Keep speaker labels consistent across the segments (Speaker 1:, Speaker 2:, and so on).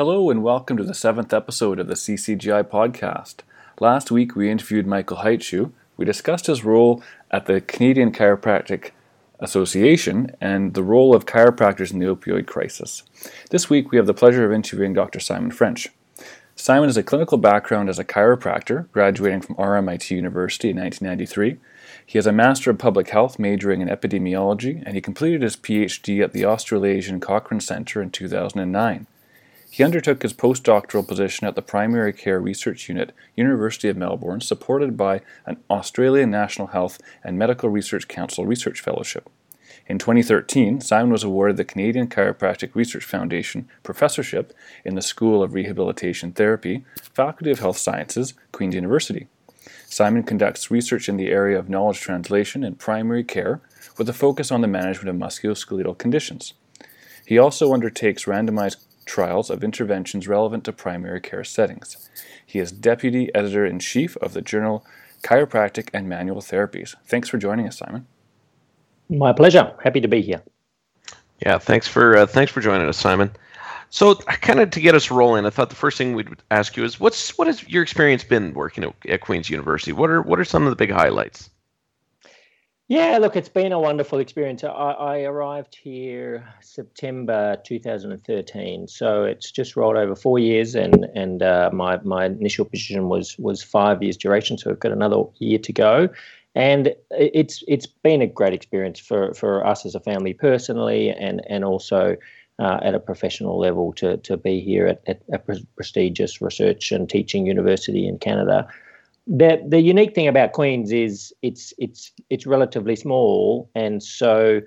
Speaker 1: Hello, and welcome to the seventh episode of the CCGI podcast. Last week, we interviewed Michael Heitschuh. We discussed his role at the Canadian Chiropractic Association and the role of chiropractors in the opioid crisis. This week, we have the pleasure of interviewing Dr. Simon French. Simon has a clinical background as a chiropractor, graduating from RMIT University in 1993. He has a Master of Public Health majoring in epidemiology, and he completed his PhD at the Australasian Cochrane Centre in 2009. He undertook his postdoctoral position at the Primary Care Research Unit, University of Melbourne, supported by an Australian National Health and Medical Research Council Research Fellowship. In 2013, Simon was awarded the Canadian Chiropractic Research Foundation Professorship in the School of Rehabilitation Therapy, Faculty of Health Sciences, Queen's University. Simon conducts research in the area of knowledge translation in primary care with a focus on the management of musculoskeletal conditions. He also undertakes randomized trials of interventions relevant to primary care settings. He is Deputy Editor in Chief of the journal Chiropractic and Manual Therapies. Thanks for joining us, Simon.
Speaker 2: My pleasure. Happy to be here.
Speaker 3: Yeah, thanks for uh, thanks for joining us, Simon. So, kind of to get us rolling, I thought the first thing we'd ask you is, what's what has your experience been working at, at Queen's University? What are what are some of the big highlights?
Speaker 2: Yeah, look, it's been a wonderful experience. I, I, arrived here September 2013, so it's just rolled over four years, and and uh, my my initial position was was five years duration, so I've got another year to go, and it's it's been a great experience for for us as a family personally, and and also. Uh, at a professional level, to, to be here at, at a prestigious research and teaching university in Canada the the unique thing about Queens is it's it's it's relatively small, and so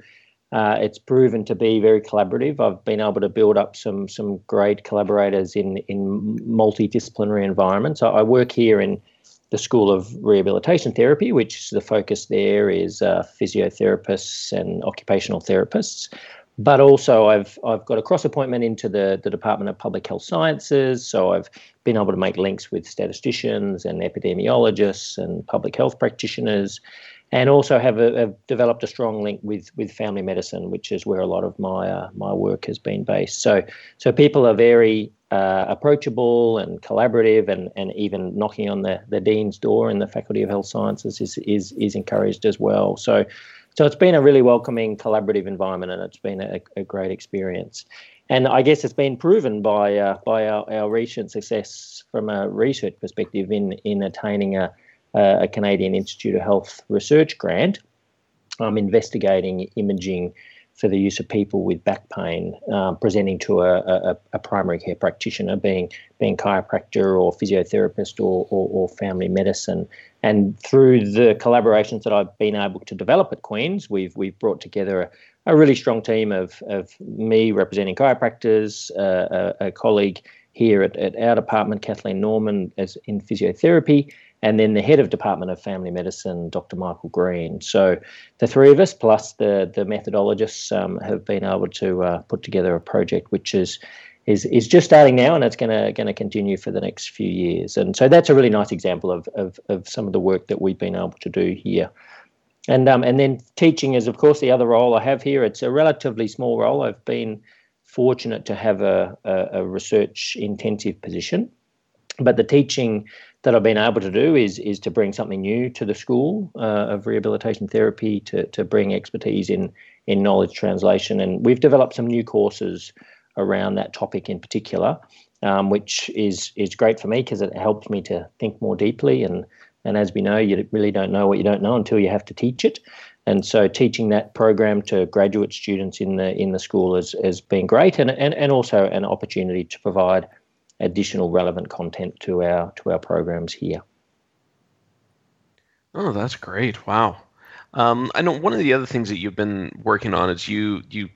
Speaker 2: uh, it's proven to be very collaborative. I've been able to build up some some great collaborators in in multidisciplinary environments. I, I work here in the School of Rehabilitation Therapy, which the focus there is uh, physiotherapists and occupational therapists but also I've I've got a cross appointment into the, the Department of Public Health Sciences, so I've been able to make links with statisticians and epidemiologists and public health practitioners, and also have, a, have developed a strong link with with family medicine, which is where a lot of my uh, my work has been based. So so people are very uh, approachable and collaborative, and, and even knocking on the, the dean's door in the Faculty of Health Sciences is is is encouraged as well. So so it's been a really welcoming, collaborative environment, and it's been a, a great experience. And I guess it's been proven by uh, by our, our recent success from a research perspective in in attaining a, a Canadian Institute of Health research grant. I'm investigating imaging for the use of people with back pain, um, presenting to a, a, a, primary care practitioner, being being chiropractor or physiotherapist or, or, or, family medicine. And through the collaborations that I've been able to develop at Queen's, we've we've brought together a, a really strong team of, of me representing chiropractors, uh, a, a, colleague here at, at our department, Kathleen Norman, as in physiotherapy, and then the head of Department of Family Medicine, Dr. Michael Green. So the three of us, plus the the methodologists, um, have been able to uh, put together a project which is is is just starting now, and it's going to going to continue for the next few years. And so that's a really nice example of of, of some of the work that we've been able to do here. And um, and then teaching is of course the other role I have here. It's a relatively small role. I've been fortunate to have a, a, a research intensive position, but the teaching that I've been able to do is is to bring something new to the school uh, of rehabilitation therapy to to bring expertise in in knowledge translation, and we've developed some new courses around that topic in particular, um, which is is great for me because it helps me to think more deeply and and as we know, you really don't know what you don't know until you have to teach it. And so, teaching that program to graduate students in the in the school has, has been great, and, and and also an opportunity to provide additional relevant content to our to our programs here.
Speaker 3: Oh, that's great! Wow. Um, I know one of the other things that you've been working on is you you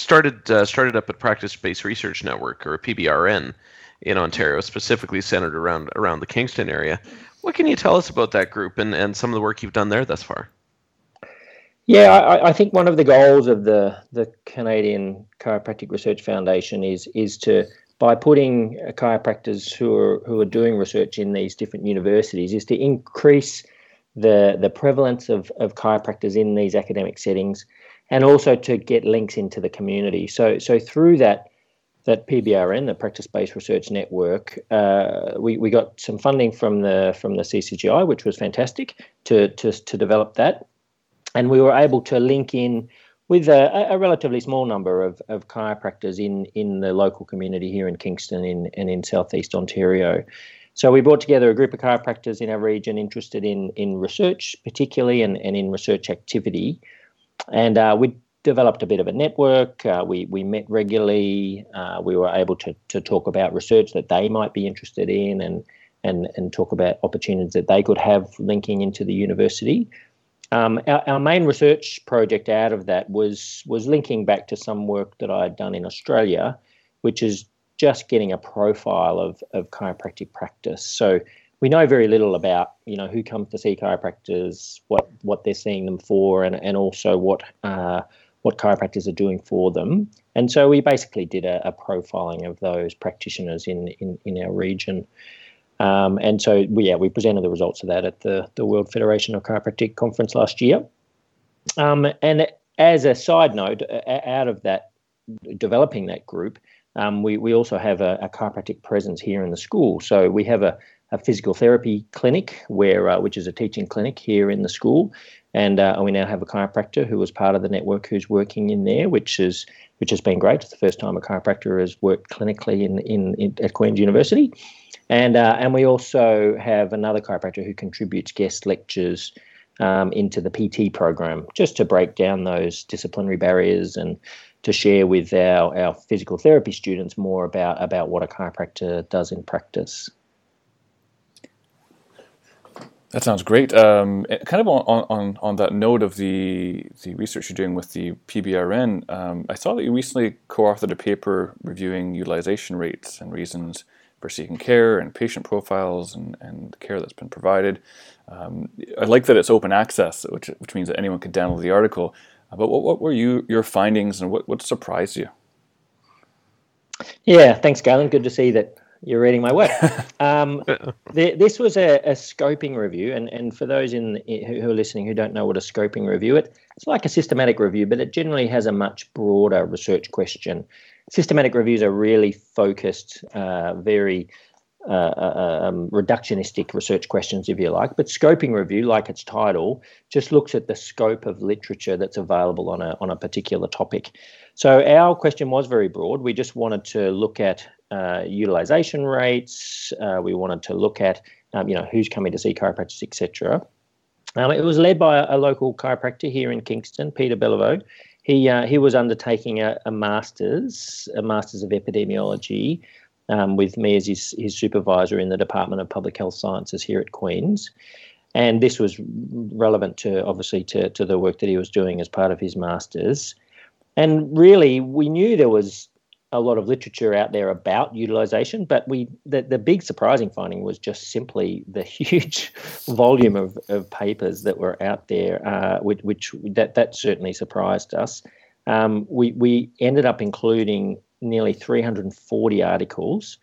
Speaker 3: started uh, started up a Practice Based Research Network or a PBRN in Ontario, specifically centered around around the Kingston area. What can you tell us about that group and, and some of the work you've done there thus far?
Speaker 2: Yeah, I, I think one of the goals of the the Canadian Chiropractic Research Foundation is is to by putting chiropractors who are who are doing research in these different universities is to increase the the prevalence of, of chiropractors in these academic settings and also to get links into the community. So so through that that PBRN, the Practice Based Research Network, uh, we, we got some funding from the from the CCGI, which was fantastic to to, to develop that, and we were able to link in with a, a, relatively small number of, of chiropractors in, in the local community here in Kingston in, and in southeast Ontario. So we brought together a group of chiropractors in our region interested in, in research, particularly, and, and in research activity. And uh, we developed a bit of a network. Uh, we, we met regularly. Uh, we were able to, to talk about research that they might be interested in and, and, and talk about opportunities that they could have linking into the university. Um, our, our, main research project out of that was was linking back to some work that I had done in Australia, which is just getting a profile of, of chiropractic practice. So we know very little about you know who comes to see chiropractors, what what they're seeing them for, and and also what uh, what chiropractors are doing for them. And so we basically did a, a profiling of those practitioners in in, in our region. Um, and so, we, yeah, we presented the results of that at the, the World Federation of Chiropractic conference last year. Um, and as a side note, out of that, developing that group, um, we, we also have a, a, chiropractic presence here in the school. So we have a, a physical therapy clinic, where uh, which is a teaching clinic here in the school, and uh, we now have a chiropractor who was part of the network who's working in there, which is which has been great. It's the first time a chiropractor has worked clinically in, in, in at Queen's University. And, uh, and we also have another chiropractor who contributes guest lectures um, into the PT program, just to break down those disciplinary barriers and to share with our, our physical therapy students more about, about what a chiropractor does in practice.
Speaker 1: That sounds great. Um, kind of on, on, on that note of the, the research you're doing with the PBRN, um, I saw that you recently co authored a paper reviewing utilization rates and reasons for seeking care and patient profiles and, and care that's been provided. Um, I like that it's open access, which, which means that anyone can download the article. Uh, but what, what were you, your findings and what, what surprised you?
Speaker 2: Yeah, thanks, Galen. Good to see that you're reading my work. Um, the, this was a, a, scoping review, and, and for those in who are listening who don't know what a scoping review, it it's like a systematic review, but it generally has a much broader research question systematic reviews are really focused, uh, very uh, uh, um, reductionistic research questions, if you like. But scoping review, like its title, just looks at the scope of literature that's available on a on a particular topic. So our question was very broad. We just wanted to look at uh, utilization rates. Uh, we wanted to look at um, you know who's coming to see chiropractors, etc. Um, it was led by a, a, local chiropractor here in Kingston, Peter Beliveau, he uh, he was undertaking a, a master's, a master's of epidemiology, um, with me as his, his supervisor in the Department of Public Health Sciences here at Queen's. And this was relevant to obviously to, to the work that he was doing as part of his master's. And really, we knew there was a lot of literature out there about utilization, but we the, the big surprising finding was just simply the huge volume of, of papers that were out there, uh, which, which, that that certainly surprised us. Um, we we ended up including nearly 340 articles.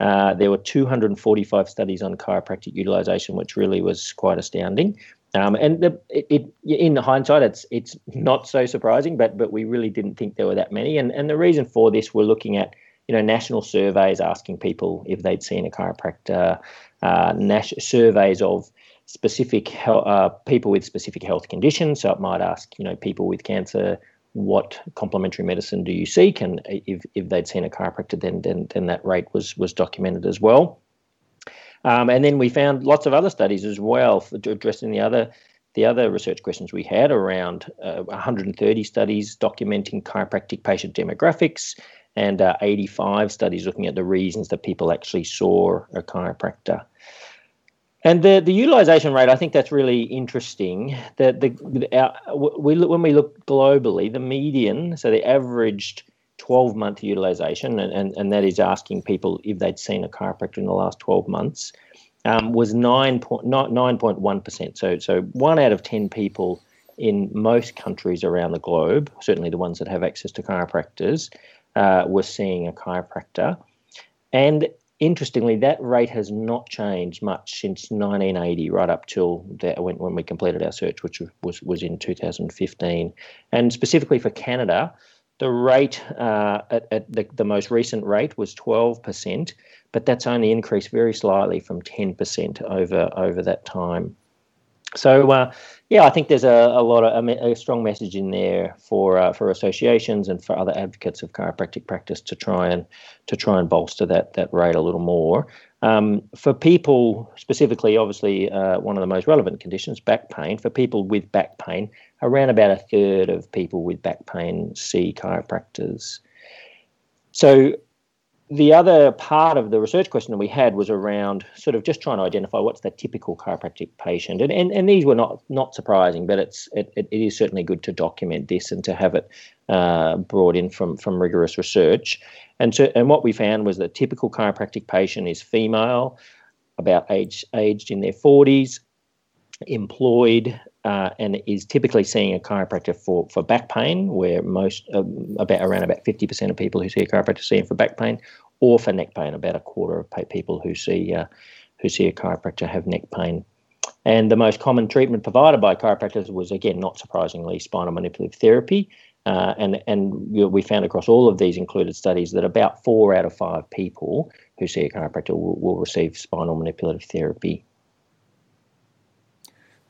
Speaker 2: Uh, there were 245 studies on chiropractic utilization, which really was quite astounding. Um, and the, it, it, in the hindsight, it's it's not so surprising, but but we really didn't think there were that many. And and the reason for this, we're looking at you know national surveys asking people if they'd seen a chiropractor, uh, nas- surveys of specific health, uh, people with specific health conditions. So it might ask you know people with cancer, what complementary medicine do you seek, and if if they'd seen a chiropractor, then then then that rate was was documented as well. Um, and then we found lots of other studies as well addressing the other the other research questions we had around uh, 130 studies documenting chiropractic patient demographics and uh, 85 studies looking at the reasons that people actually saw a chiropractor. And the, the utilization rate, I think that's really interesting. The, the, our, we, when we look globally, the median, so the averaged 12 month utilization, and, and, and that is asking people if they'd seen a chiropractor in the last 12 months, um, was 9.1%. So, so one out of 10 people in most countries around the globe, certainly the ones that have access to chiropractors, uh, were seeing a chiropractor. And interestingly, that rate has not changed much since 1980, right up till the, when, when we completed our search, which was, was in 2015. And specifically for Canada, the rate uh, at, at the, the most recent rate was 12%, but that's only increased very slightly from 10% over over that time. So uh, yeah, I think there's a, a lot of a, a, strong message in there for uh, for associations and for other advocates of chiropractic practice to try and to try and bolster that that rate a little more. Um, for people specifically, obviously, uh, one of the most relevant conditions, back pain. For people with back pain, around about a third of people with back pain see chiropractors. So the other part of the research question that we had was around sort of just trying to identify what's the typical chiropractic patient, and and, and these were not not surprising, but it's it, it is certainly good to document this and to have it uh, brought in from from rigorous research, and so and what we found was that typical chiropractic patient is female, about age aged in their forties, employed, uh, and is typically seeing a chiropractor for, for back pain, where most um, about around about 50% of people who see a chiropractor see him for back pain, or for neck pain. About a quarter of people who see uh, who see a chiropractor have neck pain. And the most common treatment provided by chiropractors was, again, not surprisingly, spinal manipulative therapy. Uh, and and we found across all of these included studies that about four out of five people who see a chiropractor will, will receive spinal manipulative therapy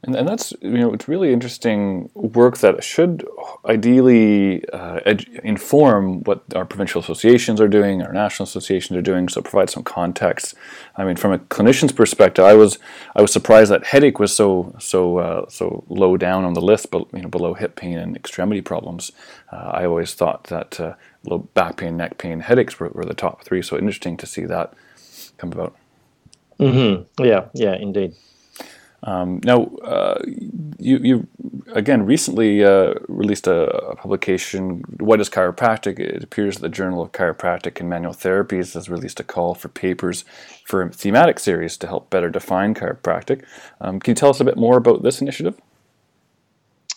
Speaker 1: and, and that's you know it's really interesting work that should ideally uh, inform what our provincial associations are doing, our national associations are doing. So provide some context. I mean, from a clinician's perspective, I was I was surprised that headache was so so uh, so low down on the list, but you know below hip pain and extremity problems. Uh, I always thought that uh, low back pain, neck pain, headaches were, were the top three. So interesting to see that come about.
Speaker 2: Mm-hmm. Yeah, yeah, indeed.
Speaker 1: Um, now, uh, you, you again recently uh, released a, a, publication, What is Chiropractic? It appears that the Journal of Chiropractic and Manual Therapies has released a call for papers for a thematic series to help better define chiropractic. Um, can you tell us a bit more about this initiative?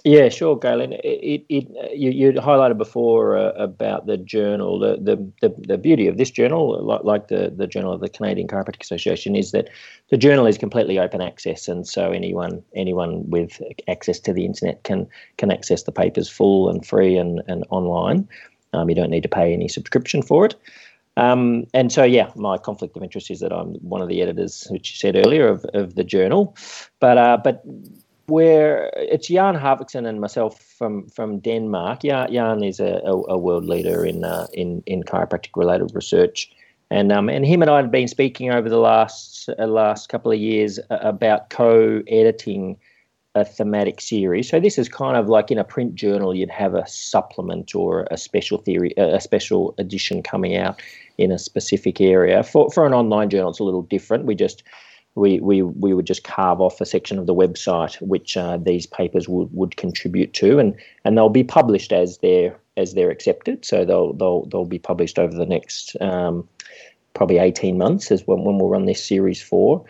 Speaker 2: Yeah, sure, Galen. It, it, it you, you highlighted before uh, about the journal. The, the, the, the, beauty of this journal, like, like the, the journal of the Canadian Chiropractic Association, is that the journal is completely open access, and so anyone anyone with access to the internet can can access the papers full and free and, and online. Um, you don't need to pay any subscription for it. Um, and so, yeah, my conflict of interest is that I'm one of the editors, which you said earlier, of, of the journal. But uh, but where it's Jan Hartvigsen and myself from from Denmark. Jan, Jan is a, a, a world leader in uh, in in chiropractic related research, and um, and him and I have been speaking over the last uh, last couple of years about co-editing a thematic series. So this is kind of like in a print journal, you'd have a supplement or a special theory, a special edition coming out in a specific area. For for an online journal, it's a little different. We just we, we, we would just carve off a section of the website which uh, these papers would, would contribute to, and, and they'll be published as they're as they're accepted. So they'll they'll they'll be published over the next um, probably eighteen months, is when, when we'll run this series for.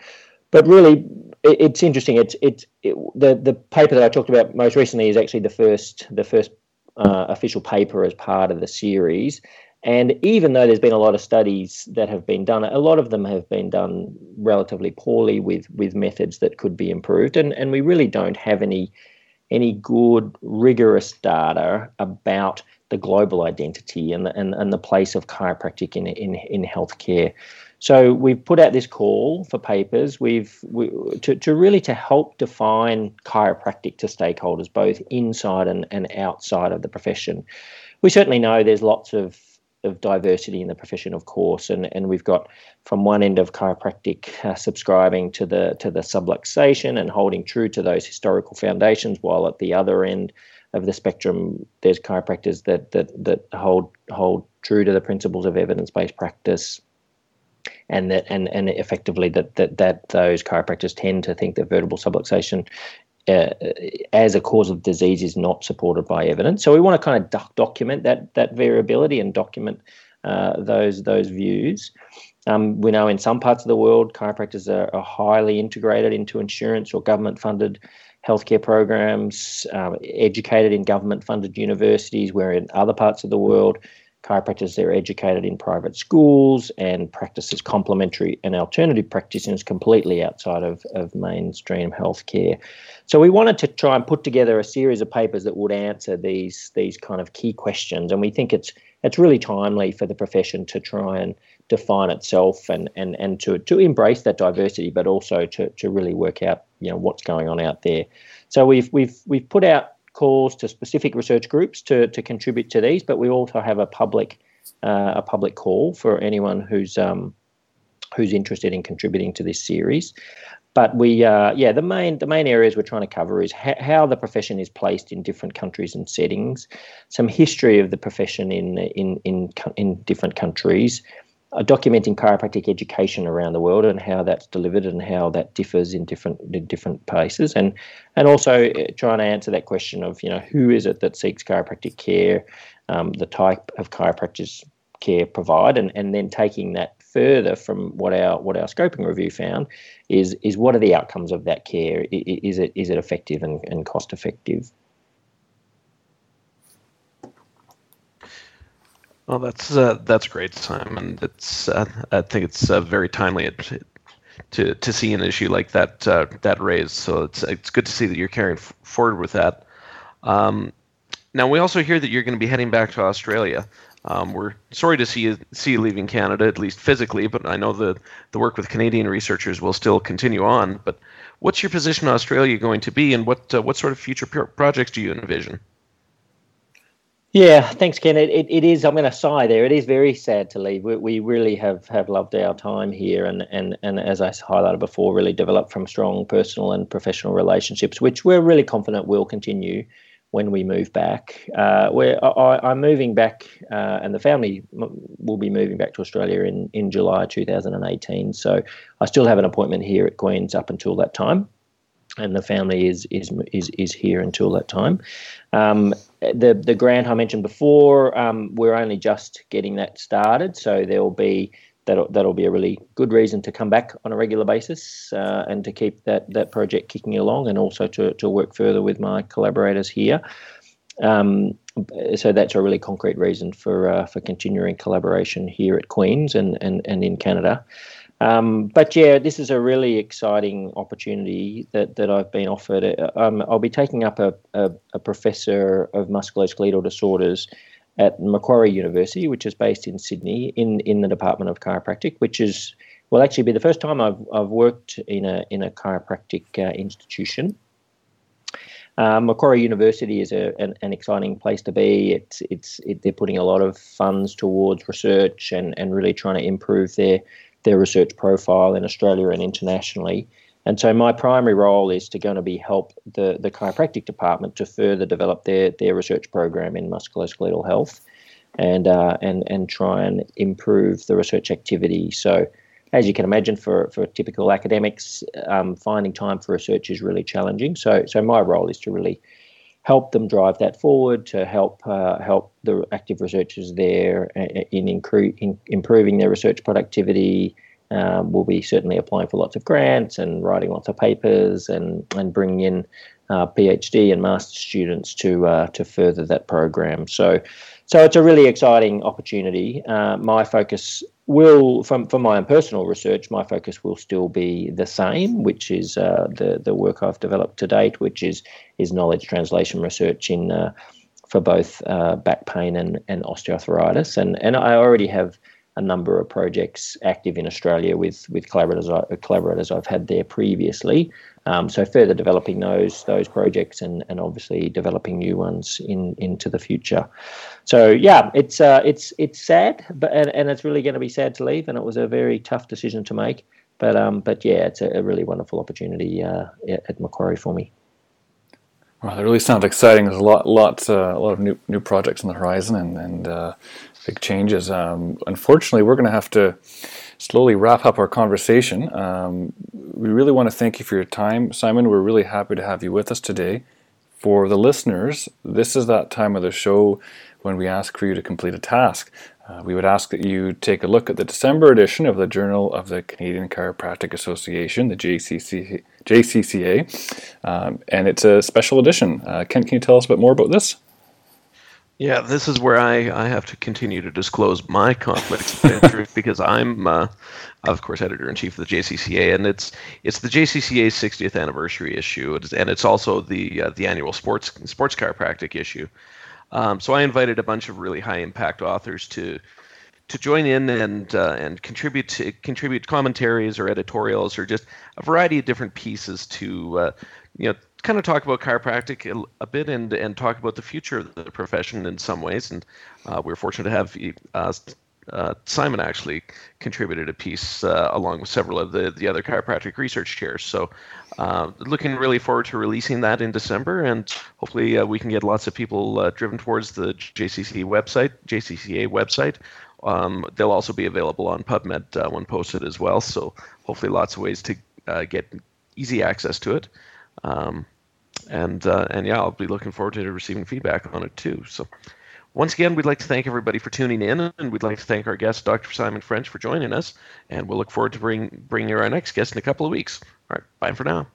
Speaker 2: But really, it, it's interesting. It's it's it, the the paper that I talked about most recently is actually the first the first uh, official paper as part of the series, and even though there's been a lot of studies that have been done, a lot of them have been done relatively poorly with, with methods that could be improved. And, and we really don't have any, any good, rigorous data about the global identity and the, and, and the place of chiropractic in, in, in healthcare. So we've put out this call for papers. We've we, to, to really to help define chiropractic to stakeholders, both inside and, and outside of the profession. We certainly know there's lots of of diversity in the profession, of course, and and we've got from one end of chiropractic uh, subscribing to the to the subluxation and holding true to those historical foundations, while at the other end of the spectrum, there's chiropractors that that that hold hold true to the principles of evidence based practice, and that and and effectively that that that those chiropractors tend to think that vertebral subluxation uh, as a cause of disease is not supported by evidence. So we want to kind of doc- document that that variability and document uh, those those views. Um, we know in some parts of the world, chiropractors are, are highly integrated into insurance or government-funded healthcare programs, um, educated in government-funded universities. Where in other parts of the world, chiropractors they're educated in private schools and practices complementary and alternative practitioners completely outside of, of mainstream healthcare. So we wanted to try and put together a series of papers that would answer these these kind of key questions, and we think it's it's really timely for the profession to try and define itself and and, and to, to embrace that diversity, but also to, to really work out you know what's going on out there. So we've we've we've put out calls to specific research groups to, to contribute to these, but we also have a public uh, a public call for anyone who's um, who's interested in contributing to this series. But we, uh, yeah, the main the main areas we're trying to cover is ha- how the profession is placed in different countries and settings, some history of the profession in in in in different countries, uh, documenting chiropractic education around the world and how that's delivered and how that differs in different in different places, and and also uh, trying to answer that question of you know who is it that seeks chiropractic care, um, the type of chiropractors care provide, and, and then taking that further from what our what our scoping review found is is what are the outcomes of that care? Is it is it effective and, and cost effective?
Speaker 3: Well, that's uh, that's great, Simon. It's uh, I think it's uh, very timely to to see an issue like that uh, that raised. So it's it's good to see that you're carrying forward with that. Um, now we also hear that you're going to be heading back to Australia. Um, we're sorry to see you see you leaving Canada, at least physically, but I know the the work with Canadian researchers will still continue on. But what's your position in Australia going to be, and what uh, what sort of future projects do you envision?
Speaker 2: Yeah, thanks, Ken. It, it, it is. I'm going to sigh there. It is very sad to leave. We, we really have, have loved our time here, and, and and as I highlighted before, really developed from strong personal and professional relationships, which we're really confident will continue when we move back. Uh, where I, am moving back, uh, and the family will be moving back to Australia in in July 2018. So I still have an appointment here at Queen's up until that time and the family is is is is here until that time. Um, the the grant I mentioned before, um, we're only just getting that started, so there will be that'll that'll be a really good reason to come back on a regular basis uh, and to keep that that project kicking along, and also to to work further with my collaborators here. Um, so that's a really concrete reason for uh, for continuing collaboration here at Queens and and, and in Canada. Um, but yeah, this is a really exciting opportunity that, that I've been offered. Um, I'll be taking up a, a, a, professor of musculoskeletal disorders at Macquarie University, which is based in Sydney, in, in the Department of Chiropractic, which is will actually be the first time I've, I've worked in a in a chiropractic uh, institution. Um, Macquarie University is a, an, an, exciting place to be. It's it's it, they're putting a lot of funds towards research and, and really trying to improve their their research profile in Australia and internationally. And so my primary role is to going to be help the, the chiropractic department to further develop their, their research program in musculoskeletal health and, uh, and, and try and improve the research activity. So as you can imagine, for, for typical academics, um, finding time for research is really challenging. So, so my role is to really help them drive that forward, to help uh, help the active researchers there in, incre- in improving their research productivity. Um, we'll be certainly applying for lots of grants and writing lots of papers and, and bringing in uh, PhD and master students to uh, to further that program. So, so it's a really exciting opportunity. Uh, my focus will, from from my own personal research, my focus will still be the same, which is uh, the the work I've developed to date, which is is knowledge translation research in uh, for both uh, back pain and, and osteoarthritis, and and I already have a number of projects active in Australia with with collaborators collaborators I've had there previously. Um, so further developing those those projects and, and obviously developing new ones in into the future. So yeah, it's uh, it's it's sad, but and, and it's really going to be sad to leave, and it was a very tough decision to make. But um, but yeah, it's a, a really wonderful opportunity uh, at Macquarie for me.
Speaker 1: Well, it really sounds exciting. There's a lot, lot, uh, a lot of new new projects on the horizon, and and uh, big changes. Um, unfortunately, we're going to have to slowly wrap up our conversation. Um, we really want to thank you for your time, Simon. We're really happy to have you with us today. For the listeners, this is that time of the show when we ask for you to complete a task. Uh, we would ask that you take a look at the December edition of the Journal of the Canadian Chiropractic Association, the JCC, JCCA, um, and it's a special edition. Uh, Ken, can you tell us a bit more about this?
Speaker 3: Yeah, this is where I, I have to continue to disclose my conflicts of interest because I'm, uh, of course, editor in chief of the JCCA, and it's it's the JCCA's 60th anniversary issue, and it's also the uh, the annual sports sports chiropractic issue. Um, so I invited a bunch of really high impact authors to to join in and uh, and contribute to, contribute commentaries or editorials or just a variety of different pieces to uh, you know kind of talk about chiropractic a, a, bit and and talk about the future of the profession in some ways. And uh, we are fortunate to have uh, Simon actually contributed a piece uh, along with several of the, the other chiropractic research chairs. So, uh, looking really forward to releasing that in December, and hopefully uh, we can get lots of people uh, driven towards the JCCA website, JCCA website. Um, they'll also be available on PubMed uh, when posted as well. So, hopefully, lots of ways to get easy access to it. Um, and and yeah, I'll be looking forward to receiving feedback on it too. So, once again, we'd like to thank everybody for tuning in, and we'd like to thank our guest, Dr. Simon French, for joining us. And we'll look forward to bring bringing you our next guest in a couple of weeks. All right, bye for now.